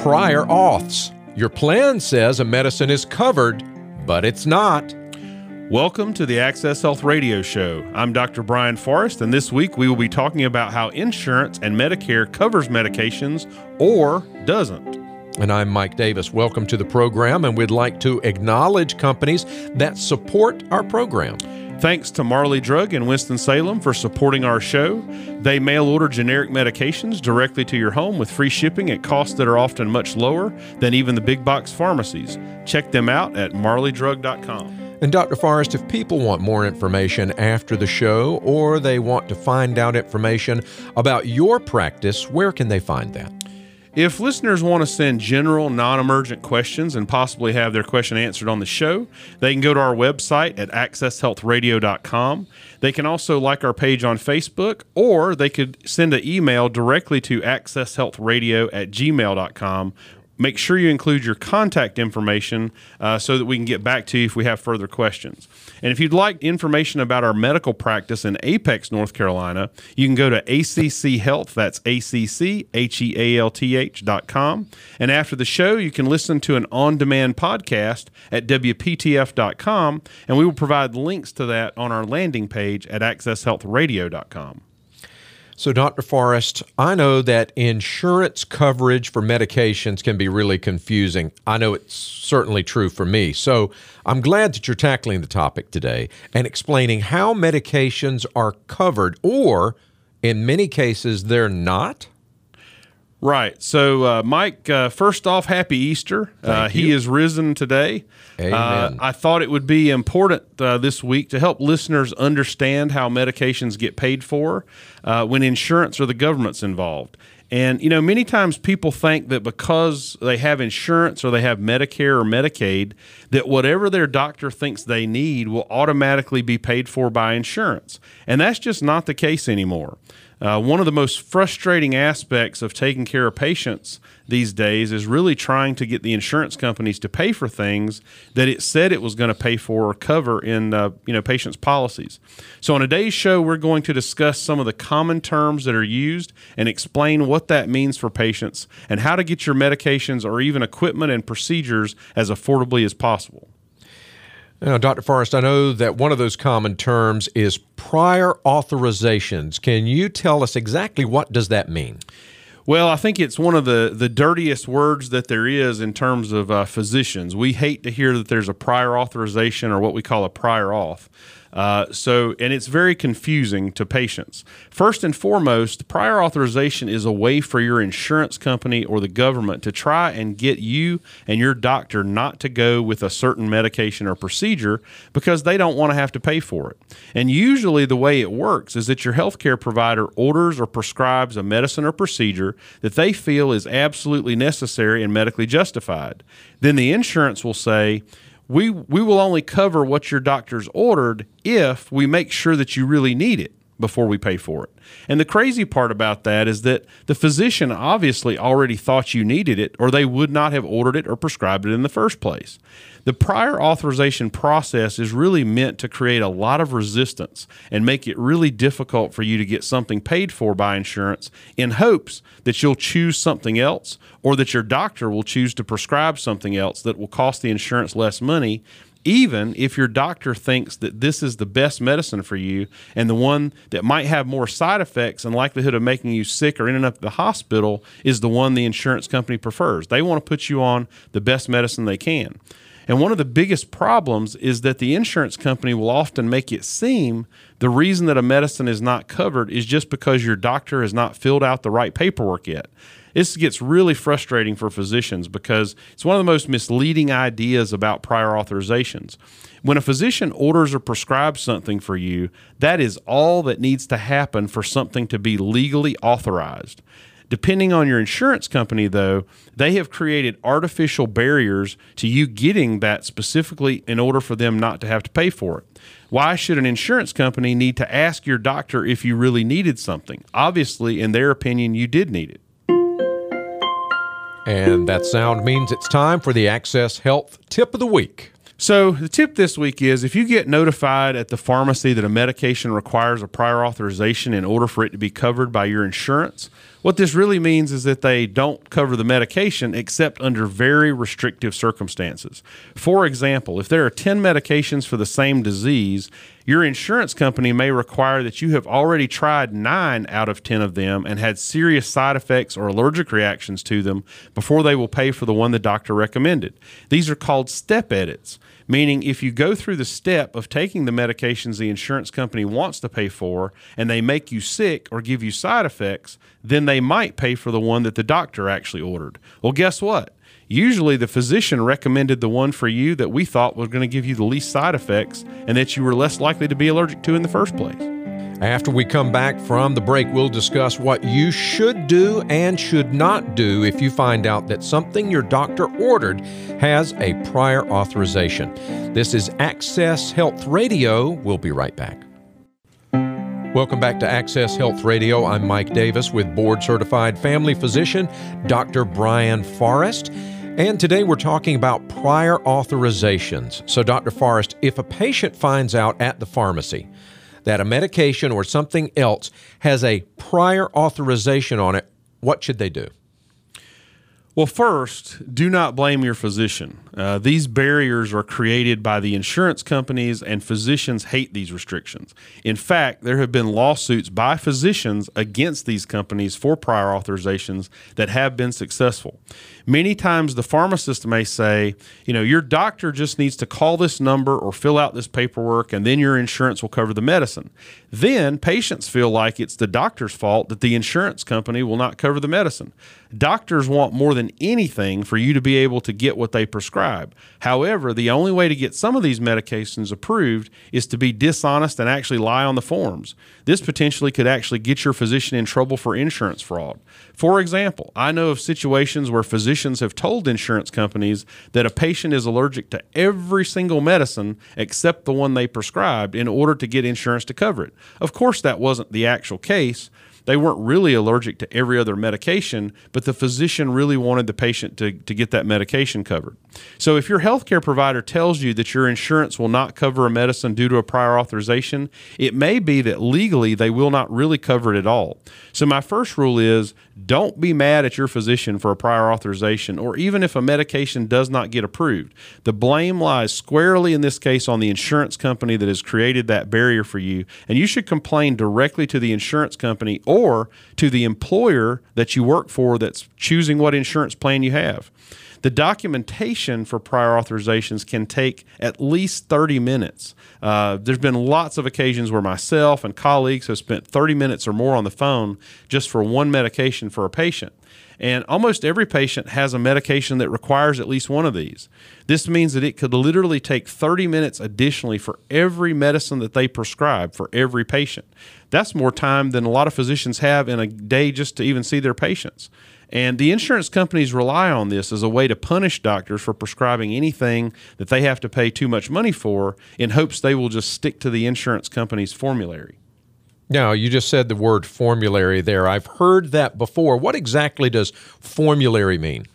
prior auths. Your plan says a medicine is covered, but it's not. Welcome to the Access Health Radio Show. I'm Dr. Brian Forrest, and this week we will be talking about how insurance and Medicare covers medications or doesn't. And I'm Mike Davis. Welcome to the program, and we'd like to acknowledge companies that support our program. Thanks to Marley Drug in Winston-Salem for supporting our show. They mail order generic medications directly to your home with free shipping at costs that are often much lower than even the big box pharmacies. Check them out at marleydrug.com. And Dr. Forrest, if people want more information after the show or they want to find out information about your practice, where can they find that? If listeners want to send general, non emergent questions and possibly have their question answered on the show, they can go to our website at accesshealthradio.com. They can also like our page on Facebook, or they could send an email directly to accesshealthradio at gmail.com make sure you include your contact information uh, so that we can get back to you if we have further questions. And if you'd like information about our medical practice in Apex, North Carolina, you can go to ACC Health. That's A C C H E A L T H dot com. And after the show, you can listen to an on demand podcast at WPTF.com. And we will provide links to that on our landing page at AccessHealthRadio.com. So, Dr. Forrest, I know that insurance coverage for medications can be really confusing. I know it's certainly true for me. So, I'm glad that you're tackling the topic today and explaining how medications are covered, or in many cases, they're not. Right. So, uh, Mike, uh, first off, happy Easter. Uh, he is risen today. Uh, Amen. I thought it would be important uh, this week to help listeners understand how medications get paid for uh, when insurance or the government's involved. And, you know, many times people think that because they have insurance or they have Medicare or Medicaid, that whatever their doctor thinks they need will automatically be paid for by insurance. And that's just not the case anymore. Uh, one of the most frustrating aspects of taking care of patients these days is really trying to get the insurance companies to pay for things that it said it was going to pay for or cover in uh, you know patients' policies. So on today's show, we're going to discuss some of the common terms that are used and explain what that means for patients and how to get your medications or even equipment and procedures as affordably as possible. Now, Dr. Forrest, I know that one of those common terms is prior authorizations. Can you tell us exactly what does that mean? Well, I think it's one of the, the dirtiest words that there is in terms of uh, physicians. We hate to hear that there's a prior authorization or what we call a prior auth. Uh, so, and it's very confusing to patients. First and foremost, prior authorization is a way for your insurance company or the government to try and get you and your doctor not to go with a certain medication or procedure because they don't want to have to pay for it. And usually, the way it works is that your healthcare provider orders or prescribes a medicine or procedure that they feel is absolutely necessary and medically justified. Then the insurance will say, we we will only cover what your doctor's ordered if we make sure that you really need it before we pay for it. And the crazy part about that is that the physician obviously already thought you needed it or they would not have ordered it or prescribed it in the first place. The prior authorization process is really meant to create a lot of resistance and make it really difficult for you to get something paid for by insurance in hopes that you'll choose something else or that your doctor will choose to prescribe something else that will cost the insurance less money even if your doctor thinks that this is the best medicine for you and the one that might have more side effects and likelihood of making you sick or ending up at the hospital is the one the insurance company prefers. They want to put you on the best medicine they can. And one of the biggest problems is that the insurance company will often make it seem the reason that a medicine is not covered is just because your doctor has not filled out the right paperwork yet. This gets really frustrating for physicians because it's one of the most misleading ideas about prior authorizations. When a physician orders or prescribes something for you, that is all that needs to happen for something to be legally authorized. Depending on your insurance company, though, they have created artificial barriers to you getting that specifically in order for them not to have to pay for it. Why should an insurance company need to ask your doctor if you really needed something? Obviously, in their opinion, you did need it. And that sound means it's time for the Access Health Tip of the Week. So, the tip this week is if you get notified at the pharmacy that a medication requires a prior authorization in order for it to be covered by your insurance, What this really means is that they don't cover the medication except under very restrictive circumstances. For example, if there are 10 medications for the same disease, your insurance company may require that you have already tried nine out of 10 of them and had serious side effects or allergic reactions to them before they will pay for the one the doctor recommended. These are called step edits meaning if you go through the step of taking the medications the insurance company wants to pay for and they make you sick or give you side effects, then they might pay for the one that the doctor actually ordered. Well, guess what? Usually, the physician recommended the one for you that we thought was going to give you the least side effects and that you were less likely to be allergic to in the first place. After we come back from the break, we'll discuss what you should do and should not do if you find out that something your doctor ordered has a prior authorization. This is Access Health Radio. We'll be right back. Welcome back to Access Health Radio. I'm Mike Davis with board certified family physician Dr. Brian Forrest. And today we're talking about prior authorizations. So, Dr. Forrest, if a patient finds out at the pharmacy that a medication or something else has a prior authorization on it, what should they do? Well, first, do not blame your physician. Uh, these barriers are created by the insurance companies, and physicians hate these restrictions. In fact, there have been lawsuits by physicians against these companies for prior authorizations that have been successful. Many times, the pharmacist may say, you know, your doctor just needs to call this number or fill out this paperwork, and then your insurance will cover the medicine. Then patients feel like it's the doctor's fault that the insurance company will not cover the medicine. Doctors want more than anything for you to be able to get what they prescribe. However, the only way to get some of these medications approved is to be dishonest and actually lie on the forms. This potentially could actually get your physician in trouble for insurance fraud. For example, I know of situations where physicians have told insurance companies that a patient is allergic to every single medicine except the one they prescribed in order to get insurance to cover it. Of course, that wasn't the actual case they weren't really allergic to every other medication, but the physician really wanted the patient to, to get that medication covered. So if your healthcare provider tells you that your insurance will not cover a medicine due to a prior authorization, it may be that legally they will not really cover it at all. So my first rule is don't be mad at your physician for a prior authorization or even if a medication does not get approved. The blame lies squarely in this case on the insurance company that has created that barrier for you, and you should complain directly to the insurance company or to the employer that you work for that's choosing what insurance plan you have. The documentation for prior authorizations can take at least 30 minutes. Uh, there's been lots of occasions where myself and colleagues have spent 30 minutes or more on the phone just for one medication for a patient. And almost every patient has a medication that requires at least one of these. This means that it could literally take 30 minutes additionally for every medicine that they prescribe for every patient. That's more time than a lot of physicians have in a day just to even see their patients. And the insurance companies rely on this as a way to punish doctors for prescribing anything that they have to pay too much money for in hopes they will just stick to the insurance company's formulary. Now, you just said the word formulary there. I've heard that before. What exactly does formulary mean?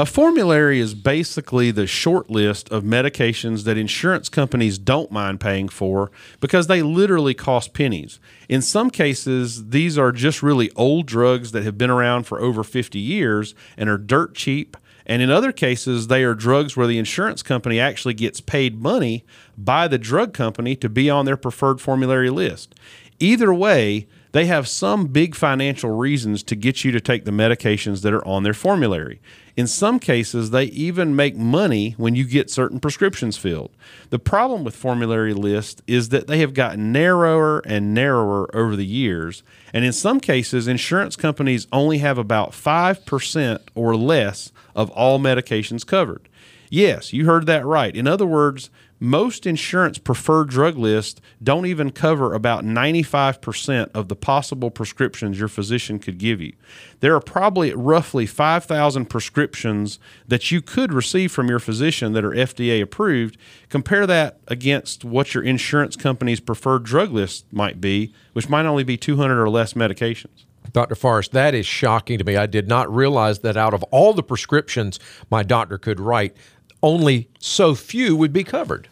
A formulary is basically the short list of medications that insurance companies don't mind paying for because they literally cost pennies. In some cases, these are just really old drugs that have been around for over 50 years and are dirt cheap. And in other cases, they are drugs where the insurance company actually gets paid money by the drug company to be on their preferred formulary list. Either way, they have some big financial reasons to get you to take the medications that are on their formulary. In some cases, they even make money when you get certain prescriptions filled. The problem with formulary lists is that they have gotten narrower and narrower over the years, and in some cases, insurance companies only have about 5% or less of all medications covered. Yes, you heard that right. In other words, most insurance preferred drug lists don't even cover about 95% of the possible prescriptions your physician could give you. There are probably roughly 5,000 prescriptions that you could receive from your physician that are FDA approved. Compare that against what your insurance company's preferred drug list might be, which might only be 200 or less medications. Dr. Forrest, that is shocking to me. I did not realize that out of all the prescriptions my doctor could write, only so few would be covered.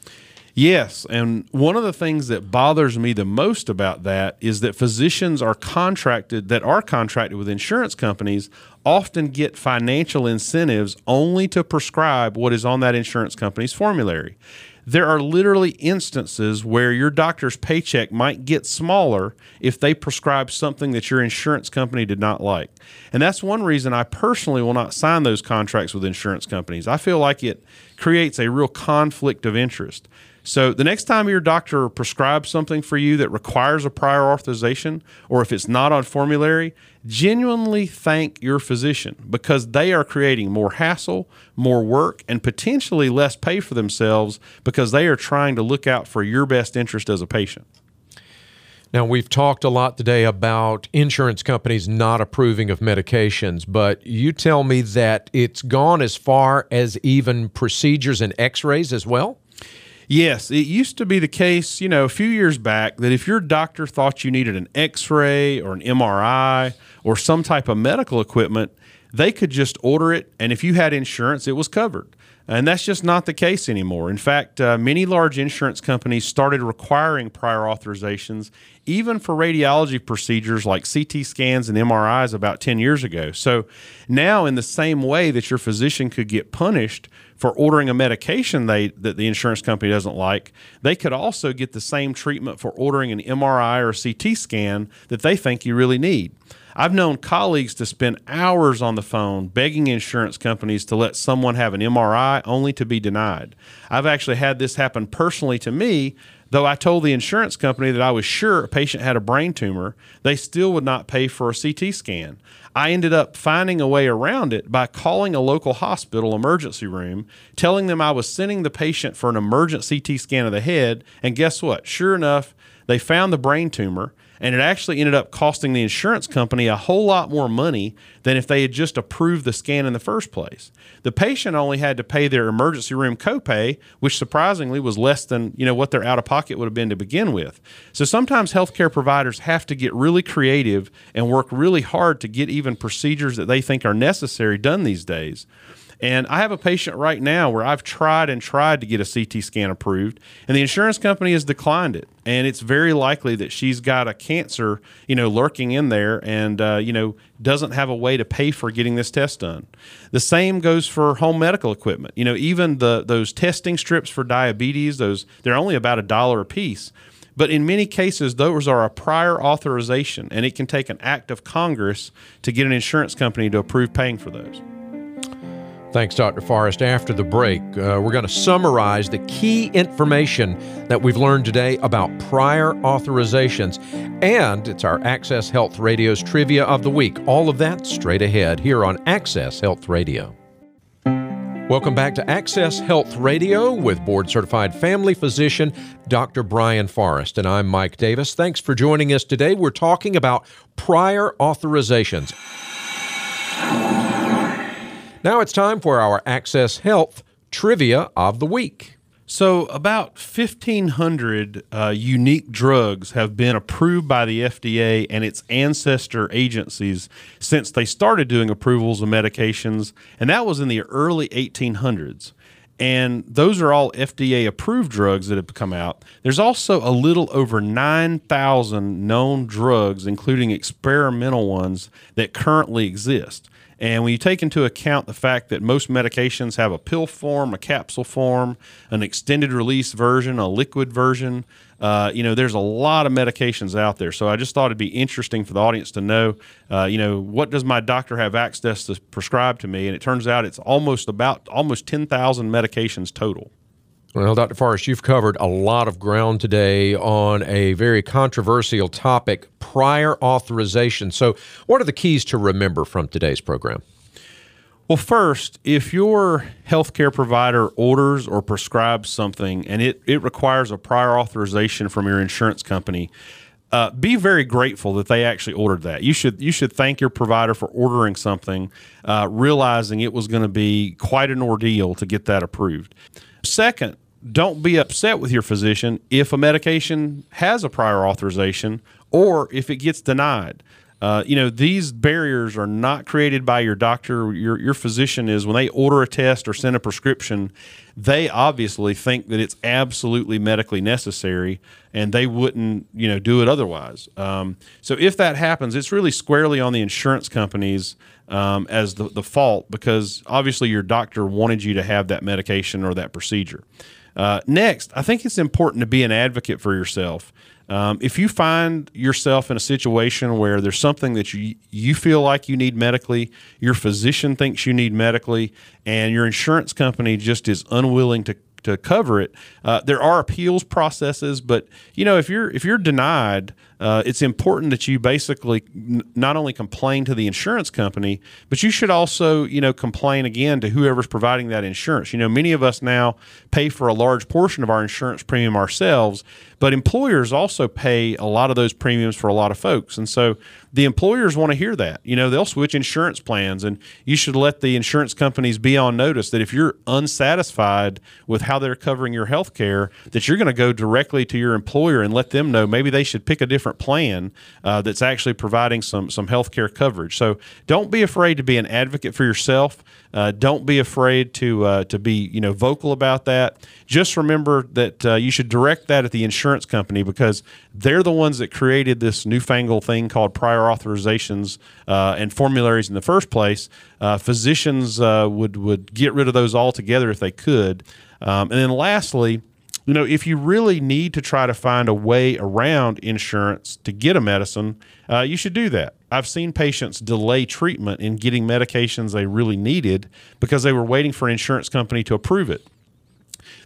Yes, and one of the things that bothers me the most about that is that physicians are contracted that are contracted with insurance companies often get financial incentives only to prescribe what is on that insurance company's formulary. There are literally instances where your doctor's paycheck might get smaller if they prescribe something that your insurance company did not like. And that's one reason I personally will not sign those contracts with insurance companies. I feel like it creates a real conflict of interest. So the next time your doctor prescribes something for you that requires a prior authorization, or if it's not on formulary, genuinely thank your physician because they are creating more hassle, more work, and potentially less pay for themselves because they are trying to look out for your best interest as a patient. Now, we've talked a lot today about insurance companies not approving of medications, but you tell me that it's gone as far as even procedures and x rays as well? Yes, it used to be the case, you know, a few years back that if your doctor thought you needed an x ray or an MRI or some type of medical equipment, they could just order it. And if you had insurance, it was covered. And that's just not the case anymore. In fact, uh, many large insurance companies started requiring prior authorizations, even for radiology procedures like CT scans and MRIs about 10 years ago. So now, in the same way that your physician could get punished for ordering a medication they, that the insurance company doesn't like, they could also get the same treatment for ordering an MRI or CT scan that they think you really need. I've known colleagues to spend hours on the phone begging insurance companies to let someone have an MRI only to be denied. I've actually had this happen personally to me Though I told the insurance company that I was sure a patient had a brain tumor, they still would not pay for a CT scan. I ended up finding a way around it by calling a local hospital emergency room, telling them I was sending the patient for an emergent CT scan of the head, and guess what? Sure enough, they found the brain tumor and it actually ended up costing the insurance company a whole lot more money than if they had just approved the scan in the first place. The patient only had to pay their emergency room copay, which surprisingly was less than you know what their out of pocket would have been to begin with. So sometimes healthcare providers have to get really creative and work really hard to get even procedures that they think are necessary done these days. And I have a patient right now where I've tried and tried to get a CT scan approved, and the insurance company has declined it. And it's very likely that she's got a cancer, you know, lurking in there, and uh, you know doesn't have a way to pay for getting this test done. The same goes for home medical equipment. You know, even the those testing strips for diabetes, those they're only about a dollar a piece. But in many cases, those are a prior authorization, and it can take an act of Congress to get an insurance company to approve paying for those. Thanks, Dr. Forrest. After the break, uh, we're going to summarize the key information that we've learned today about prior authorizations. And it's our Access Health Radio's Trivia of the Week. All of that straight ahead here on Access Health Radio. Welcome back to Access Health Radio with board certified family physician Dr. Brian Forrest. And I'm Mike Davis. Thanks for joining us today. We're talking about prior authorizations. Now it's time for our Access Health Trivia of the Week. So, about 1,500 uh, unique drugs have been approved by the FDA and its ancestor agencies since they started doing approvals of medications, and that was in the early 1800s. And those are all FDA approved drugs that have come out. There's also a little over 9,000 known drugs, including experimental ones, that currently exist. And when you take into account the fact that most medications have a pill form, a capsule form, an extended release version, a liquid version, uh, you know, there's a lot of medications out there. So I just thought it'd be interesting for the audience to know, uh, you know, what does my doctor have access to prescribe to me? And it turns out it's almost about almost 10,000 medications total. Well, Dr. Forrest, you've covered a lot of ground today on a very controversial topic prior authorization. So, what are the keys to remember from today's program? Well, first, if your healthcare provider orders or prescribes something and it, it requires a prior authorization from your insurance company, uh, be very grateful that they actually ordered that. You should you should thank your provider for ordering something, uh, realizing it was going to be quite an ordeal to get that approved. Second, don't be upset with your physician if a medication has a prior authorization or if it gets denied. Uh, you know, these barriers are not created by your doctor. Your your physician is when they order a test or send a prescription, they obviously think that it's absolutely medically necessary, and they wouldn't you know do it otherwise. Um, so if that happens, it's really squarely on the insurance companies um, as the, the fault because obviously your doctor wanted you to have that medication or that procedure. Uh, next, I think it's important to be an advocate for yourself. Um, if you find yourself in a situation where there's something that you you feel like you need medically, your physician thinks you need medically, and your insurance company just is unwilling to to cover it. Uh, there are appeals processes, but you know if you're if you're denied, uh, it's important that you basically n- not only complain to the insurance company, but you should also you know complain again to whoever's providing that insurance. You know many of us now pay for a large portion of our insurance premium ourselves, but employers also pay a lot of those premiums for a lot of folks, and so the employers want to hear that. You know, they'll switch insurance plans, and you should let the insurance companies be on notice that if you're unsatisfied with how they're covering your health care, that you're going to go directly to your employer and let them know maybe they should pick a different plan uh, that's actually providing some some health care coverage. So don't be afraid to be an advocate for yourself. Uh, don't be afraid to uh, to be you know vocal about that. Just remember that uh, you should direct that at the insurance company because they're the ones that created this newfangled thing called prior authorizations uh, and formularies in the first place. Physicians would would get rid of those altogether if they could. Um, and then lastly, you know, if you really need to try to find a way around insurance to get a medicine, uh, you should do that. I've seen patients delay treatment in getting medications they really needed because they were waiting for an insurance company to approve it.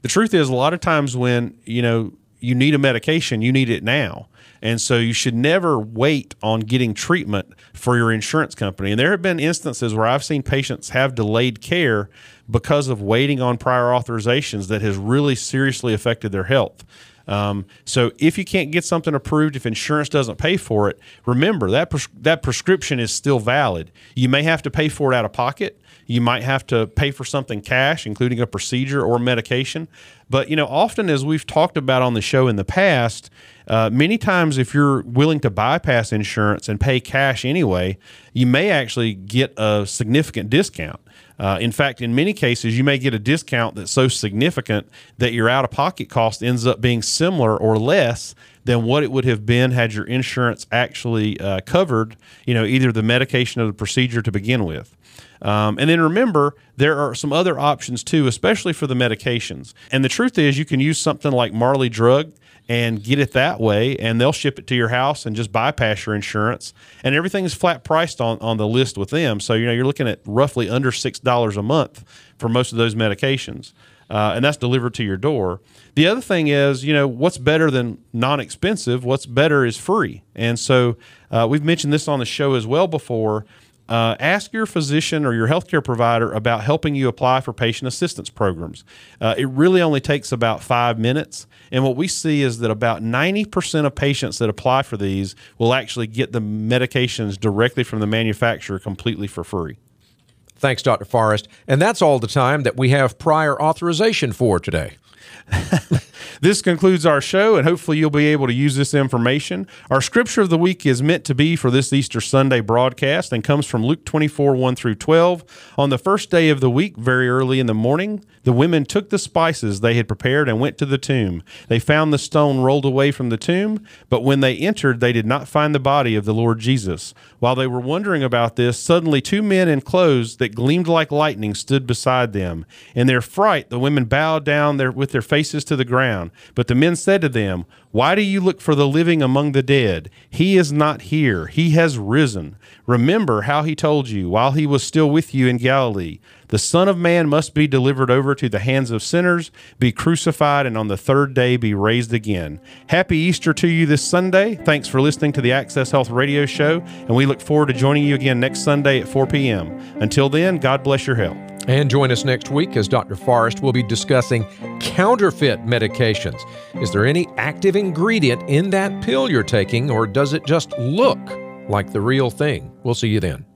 The truth is, a lot of times when you know you need a medication, you need it now. And so you should never wait on getting treatment for your insurance company. And there have been instances where I've seen patients have delayed care because of waiting on prior authorizations that has really seriously affected their health. Um, so if you can't get something approved, if insurance doesn't pay for it, remember that pres- that prescription is still valid. You may have to pay for it out of pocket. You might have to pay for something cash, including a procedure or medication. But you know, often as we've talked about on the show in the past, uh, many times if you're willing to bypass insurance and pay cash anyway, you may actually get a significant discount. Uh, in fact, in many cases, you may get a discount that's so significant that your out of pocket cost ends up being similar or less than what it would have been had your insurance actually uh, covered, you know, either the medication or the procedure to begin with. Um, and then remember, there are some other options too, especially for the medications. And the truth is, you can use something like Marley Drug and get it that way, and they'll ship it to your house and just bypass your insurance. And everything is flat priced on, on the list with them. So, you know, you're looking at roughly under $6 a month for most of those medications. Uh, and that's delivered to your door. The other thing is, you know, what's better than non expensive? What's better is free. And so uh, we've mentioned this on the show as well before uh, ask your physician or your healthcare provider about helping you apply for patient assistance programs. Uh, it really only takes about five minutes. And what we see is that about 90% of patients that apply for these will actually get the medications directly from the manufacturer completely for free. Thanks, Dr. Forrest. And that's all the time that we have prior authorization for today. this concludes our show, and hopefully, you'll be able to use this information. Our scripture of the week is meant to be for this Easter Sunday broadcast and comes from Luke 24 1 through 12. On the first day of the week, very early in the morning, the women took the spices they had prepared and went to the tomb. They found the stone rolled away from the tomb, but when they entered, they did not find the body of the Lord Jesus. While they were wondering about this, suddenly two men in clothes that gleamed like lightning stood beside them. In their fright, the women bowed down their, with their faces to the ground. But the men said to them, Why do you look for the living among the dead? He is not here, he has risen. Remember how he told you while he was still with you in Galilee. The Son of Man must be delivered over to the hands of sinners, be crucified, and on the third day be raised again. Happy Easter to you this Sunday. Thanks for listening to the Access Health Radio Show, and we look forward to joining you again next Sunday at 4 p.m. Until then, God bless your health. And join us next week as Dr. Forrest will be discussing counterfeit medications. Is there any active ingredient in that pill you're taking, or does it just look like the real thing? We'll see you then.